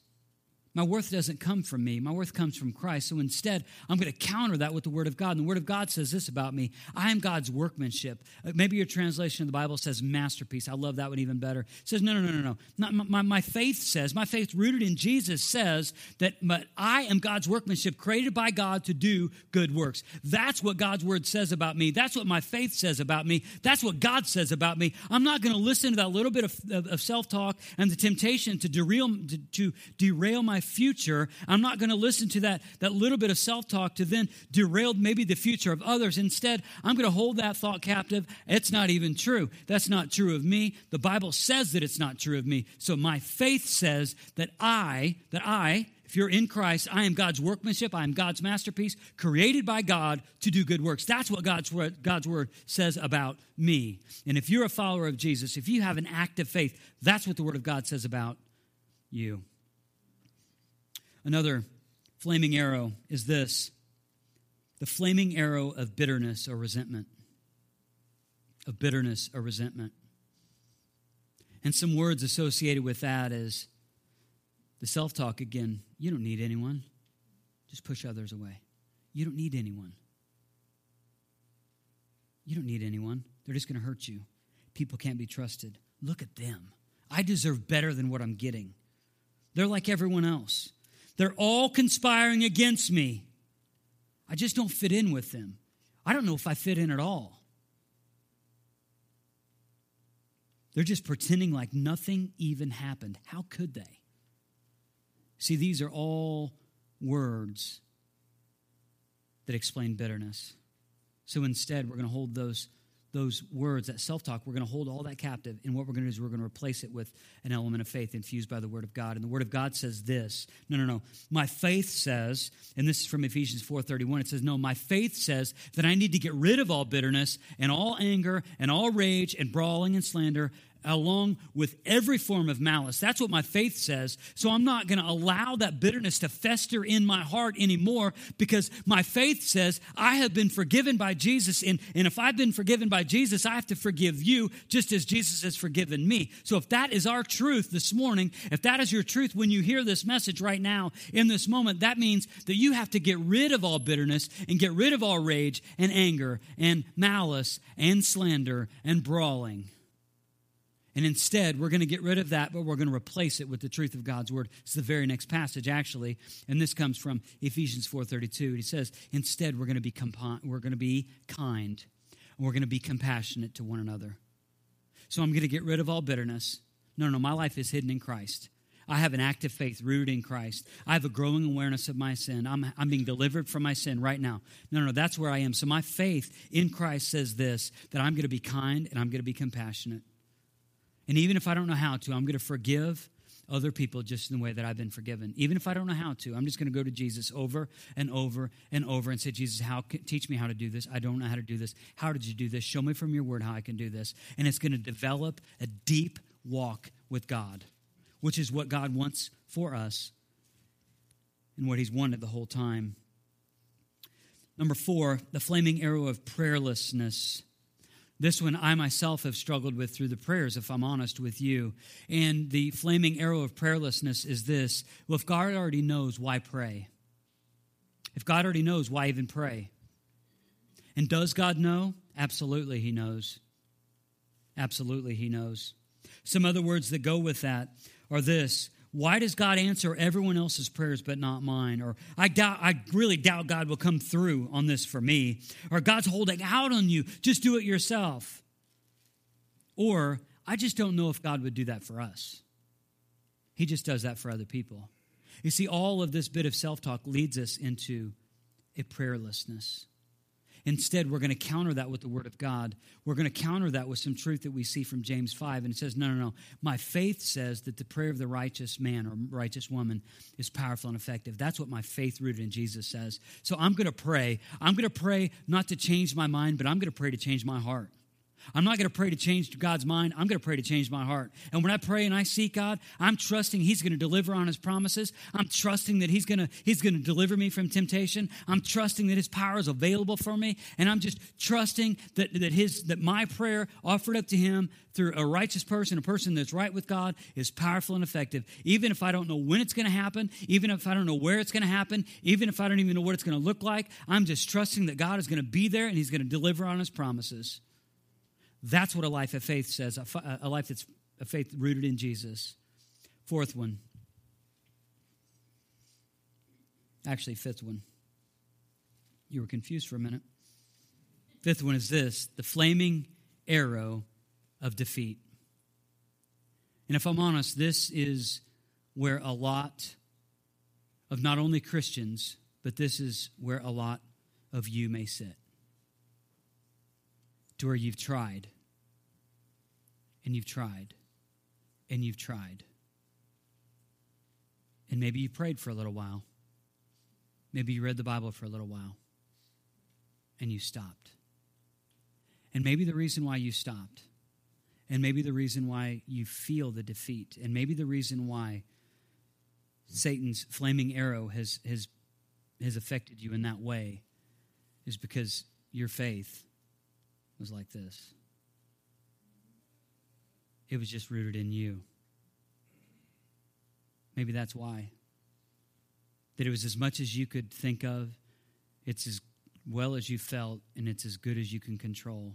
A: My worth doesn't come from me. My worth comes from Christ. So instead, I'm going to counter that with the Word of God. And the Word of God says this about me I am God's workmanship. Uh, maybe your translation of the Bible says masterpiece. I love that one even better. It says, no, no, no, no, no. Not, my, my faith says, my faith rooted in Jesus says that but I am God's workmanship created by God to do good works. That's what God's Word says about me. That's what my faith says about me. That's what God says about me. I'm not going to listen to that little bit of, of, of self talk and the temptation to derail, to, to derail my future. I'm not going to listen to that, that little bit of self talk to then derail maybe the future of others. Instead, I'm going to hold that thought captive. It's not even true. That's not true of me. The Bible says that it's not true of me. So my faith says that I, that I, if you're in Christ, I am God's workmanship. I am God's masterpiece, created by God to do good works. That's what God's word, God's word says about me. And if you're a follower of Jesus, if you have an active faith, that's what the word of God says about you. Another flaming arrow is this the flaming arrow of bitterness or resentment. Of bitterness or resentment. And some words associated with that is the self talk again. You don't need anyone. Just push others away. You don't need anyone. You don't need anyone. They're just going to hurt you. People can't be trusted. Look at them. I deserve better than what I'm getting. They're like everyone else. They're all conspiring against me. I just don't fit in with them. I don't know if I fit in at all. They're just pretending like nothing even happened. How could they? See, these are all words that explain bitterness. So instead, we're going to hold those those words, that self talk, we're going to hold all that captive. And what we're going to do is we're going to replace it with an element of faith infused by the Word of God. And the Word of God says this no, no, no. My faith says, and this is from Ephesians 4.31, it says, no, my faith says that I need to get rid of all bitterness and all anger and all rage and brawling and slander along with every form of malice. That's what my faith says. So I'm not going to allow that bitterness to fester in my heart anymore because my faith says I have been forgiven by Jesus. And, and if I've been forgiven by Jesus, I have to forgive you just as Jesus has forgiven me. So if that is our truth this morning, if that is your truth when you hear this message right now in this moment, that means that you have to get rid of all bitterness and get rid of all rage and anger and malice and slander and brawling. And instead, we're going to get rid of that, but we're going to replace it with the truth of God's word. It's the very next passage, actually, and this comes from Ephesians 4:32. He says, "Instead, we're going to be we're going to be kind, and we're going to be compassionate to one another." So I'm going to get rid of all bitterness. No, no, my life is hidden in Christ. I have an active faith rooted in Christ. I have a growing awareness of my sin. I'm, I'm being delivered from my sin right now. No, no, that's where I am. So my faith in Christ says this that I'm going to be kind and I'm going to be compassionate. And even if I don't know how to, I'm going to forgive other people just in the way that I've been forgiven. Even if I don't know how to, I'm just going to go to Jesus over and over and over and say, Jesus, how teach me how to do this? I don't know how to do this. How did you do this? Show me from your word how I can do this. And it's going to develop a deep walk with God, which is what God wants for us and what He's wanted the whole time. Number four, the flaming arrow of prayerlessness. This one I myself have struggled with through the prayers, if I'm honest with you. And the flaming arrow of prayerlessness is this well, if God already knows, why pray? If God already knows, why even pray? And does God know? Absolutely, He knows. Absolutely, He knows. Some other words that go with that are this why does God answer everyone else's prayers but not mine? Or I doubt, I really doubt God will come through on this for me. Or God's holding out on you. Just do it yourself. Or I just don't know if God would do that for us. He just does that for other people. You see, all of this bit of self talk leads us into a prayerlessness. Instead, we're going to counter that with the Word of God. We're going to counter that with some truth that we see from James 5. And it says, No, no, no. My faith says that the prayer of the righteous man or righteous woman is powerful and effective. That's what my faith rooted in Jesus says. So I'm going to pray. I'm going to pray not to change my mind, but I'm going to pray to change my heart. I'm not going to pray to change God's mind. I'm going to pray to change my heart. And when I pray and I seek God, I'm trusting He's going to deliver on His promises. I'm trusting that He's going to He's going to deliver me from temptation. I'm trusting that His power is available for me, and I'm just trusting that that His that my prayer offered up to Him through a righteous person, a person that's right with God, is powerful and effective. Even if I don't know when it's going to happen, even if I don't know where it's going to happen, even if I don't even know what it's going to look like, I'm just trusting that God is going to be there and He's going to deliver on His promises. That's what a life of faith says, a, life that's a faith rooted in Jesus. Fourth one. Actually, fifth one. You were confused for a minute. Fifth one is this the flaming arrow of defeat. And if I'm honest, this is where a lot of not only Christians, but this is where a lot of you may sit. To where you've tried and you've tried and you've tried. And maybe you prayed for a little while. Maybe you read the Bible for a little while and you stopped. And maybe the reason why you stopped, and maybe the reason why you feel the defeat, and maybe the reason why Satan's flaming arrow has, has, has affected you in that way is because your faith was like this. It was just rooted in you. Maybe that's why. That it was as much as you could think of, it's as well as you felt, and it's as good as you can control.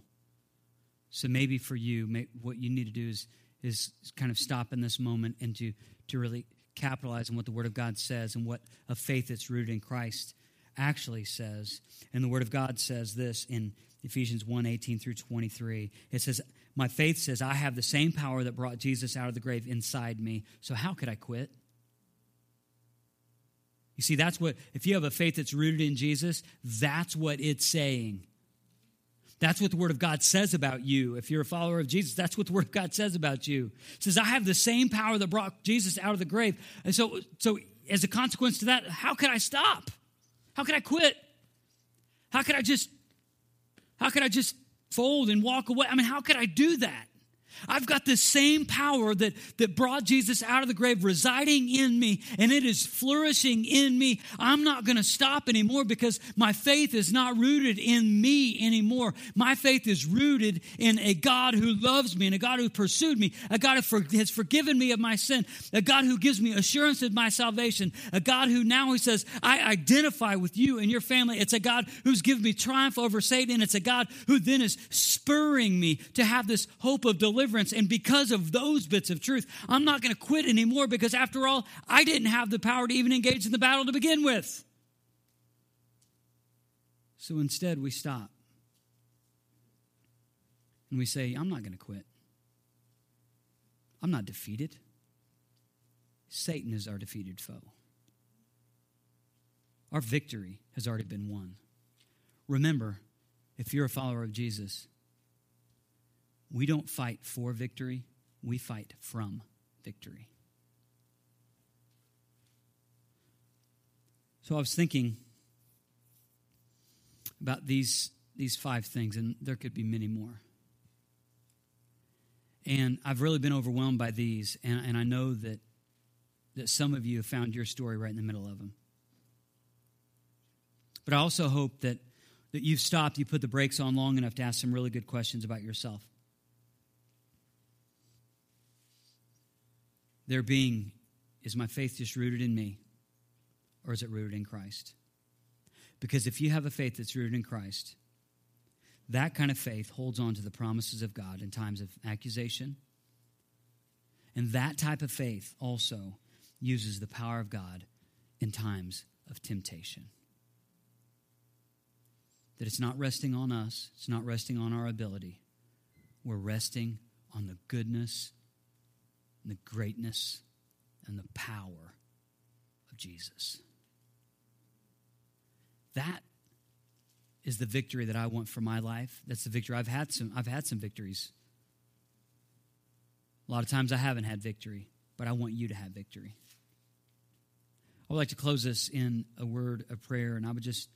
A: So maybe for you, what you need to do is, is kind of stop in this moment and to, to really capitalize on what the Word of God says and what a faith that's rooted in Christ actually says. And the Word of God says this in Ephesians 1 18 through 23. It says, My faith says, I have the same power that brought Jesus out of the grave inside me. So how could I quit? You see, that's what, if you have a faith that's rooted in Jesus, that's what it's saying. That's what the Word of God says about you. If you're a follower of Jesus, that's what the Word of God says about you. It says, I have the same power that brought Jesus out of the grave. And so, so as a consequence to that, how could I stop? How could I quit? How could I just, how could I just fold and walk away? I mean, how could I do that? I've got the same power that, that brought Jesus out of the grave residing in me, and it is flourishing in me. I'm not going to stop anymore because my faith is not rooted in me anymore. My faith is rooted in a God who loves me and a God who pursued me, a God who has forgiven me of my sin, a God who gives me assurance of my salvation, a God who now he says, I identify with you and your family. It's a God who's given me triumph over Satan. It's a God who then is spurring me to have this hope of deliverance deliverance. And because of those bits of truth, I'm not going to quit anymore because, after all, I didn't have the power to even engage in the battle to begin with. So instead, we stop. And we say, I'm not going to quit. I'm not defeated. Satan is our defeated foe. Our victory has already been won. Remember, if you're a follower of Jesus, we don't fight for victory, we fight from victory. So I was thinking about these, these five things, and there could be many more. And I've really been overwhelmed by these, and, and I know that, that some of you have found your story right in the middle of them. But I also hope that, that you've stopped, you put the brakes on long enough to ask some really good questions about yourself. There being is my faith just rooted in me or is it rooted in Christ? Because if you have a faith that's rooted in Christ, that kind of faith holds on to the promises of God in times of accusation. And that type of faith also uses the power of God in times of temptation. That it's not resting on us, it's not resting on our ability. We're resting on the goodness and the greatness and the power of Jesus. That is the victory that I want for my life. That's the victory. I've had some, I've had some victories. A lot of times I haven't had victory, but I want you to have victory. I would like to close this in a word of prayer, and I would just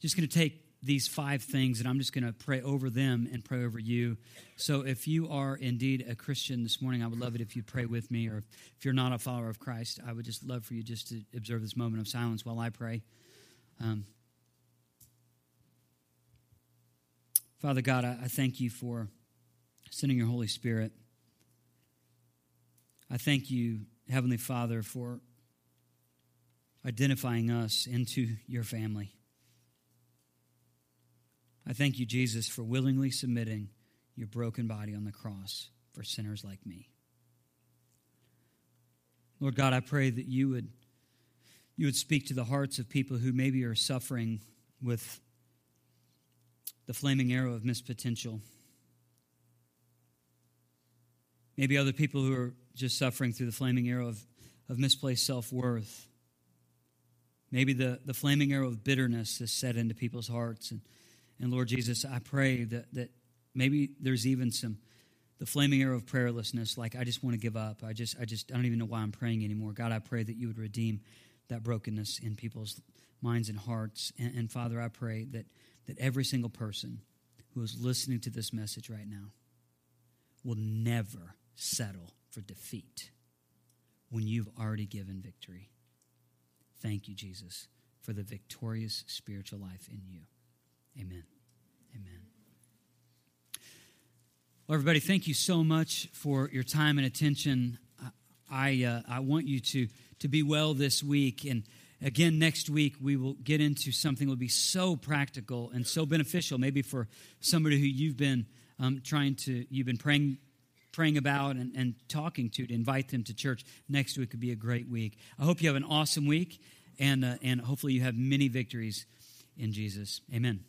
A: just going to take these five things, and I'm just going to pray over them and pray over you. So, if you are indeed a Christian this morning, I would love it if you'd pray with me, or if you're not a follower of Christ, I would just love for you just to observe this moment of silence while I pray. Um, Father God, I, I thank you for sending your Holy Spirit. I thank you, Heavenly Father, for identifying us into your family. I thank you, Jesus, for willingly submitting your broken body on the cross for sinners like me. Lord God, I pray that you would, you would speak to the hearts of people who maybe are suffering with the flaming arrow of missed potential. Maybe other people who are just suffering through the flaming arrow of, of misplaced self worth. Maybe the, the flaming arrow of bitterness is set into people's hearts. And and Lord Jesus, I pray that, that maybe there's even some the flaming arrow of prayerlessness, like I just want to give up. I just I just I don't even know why I'm praying anymore. God, I pray that you would redeem that brokenness in people's minds and hearts. And, and Father, I pray that that every single person who is listening to this message right now will never settle for defeat when you've already given victory. Thank you, Jesus, for the victorious spiritual life in you. Amen. Amen. Well, everybody, thank you so much for your time and attention. I, uh, I want you to, to be well this week. And again, next week, we will get into something that will be so practical and so beneficial, maybe for somebody who you've been um, trying to, you've been praying praying about and, and talking to to invite them to church. Next week could be a great week. I hope you have an awesome week, and, uh, and hopefully you have many victories in Jesus. Amen.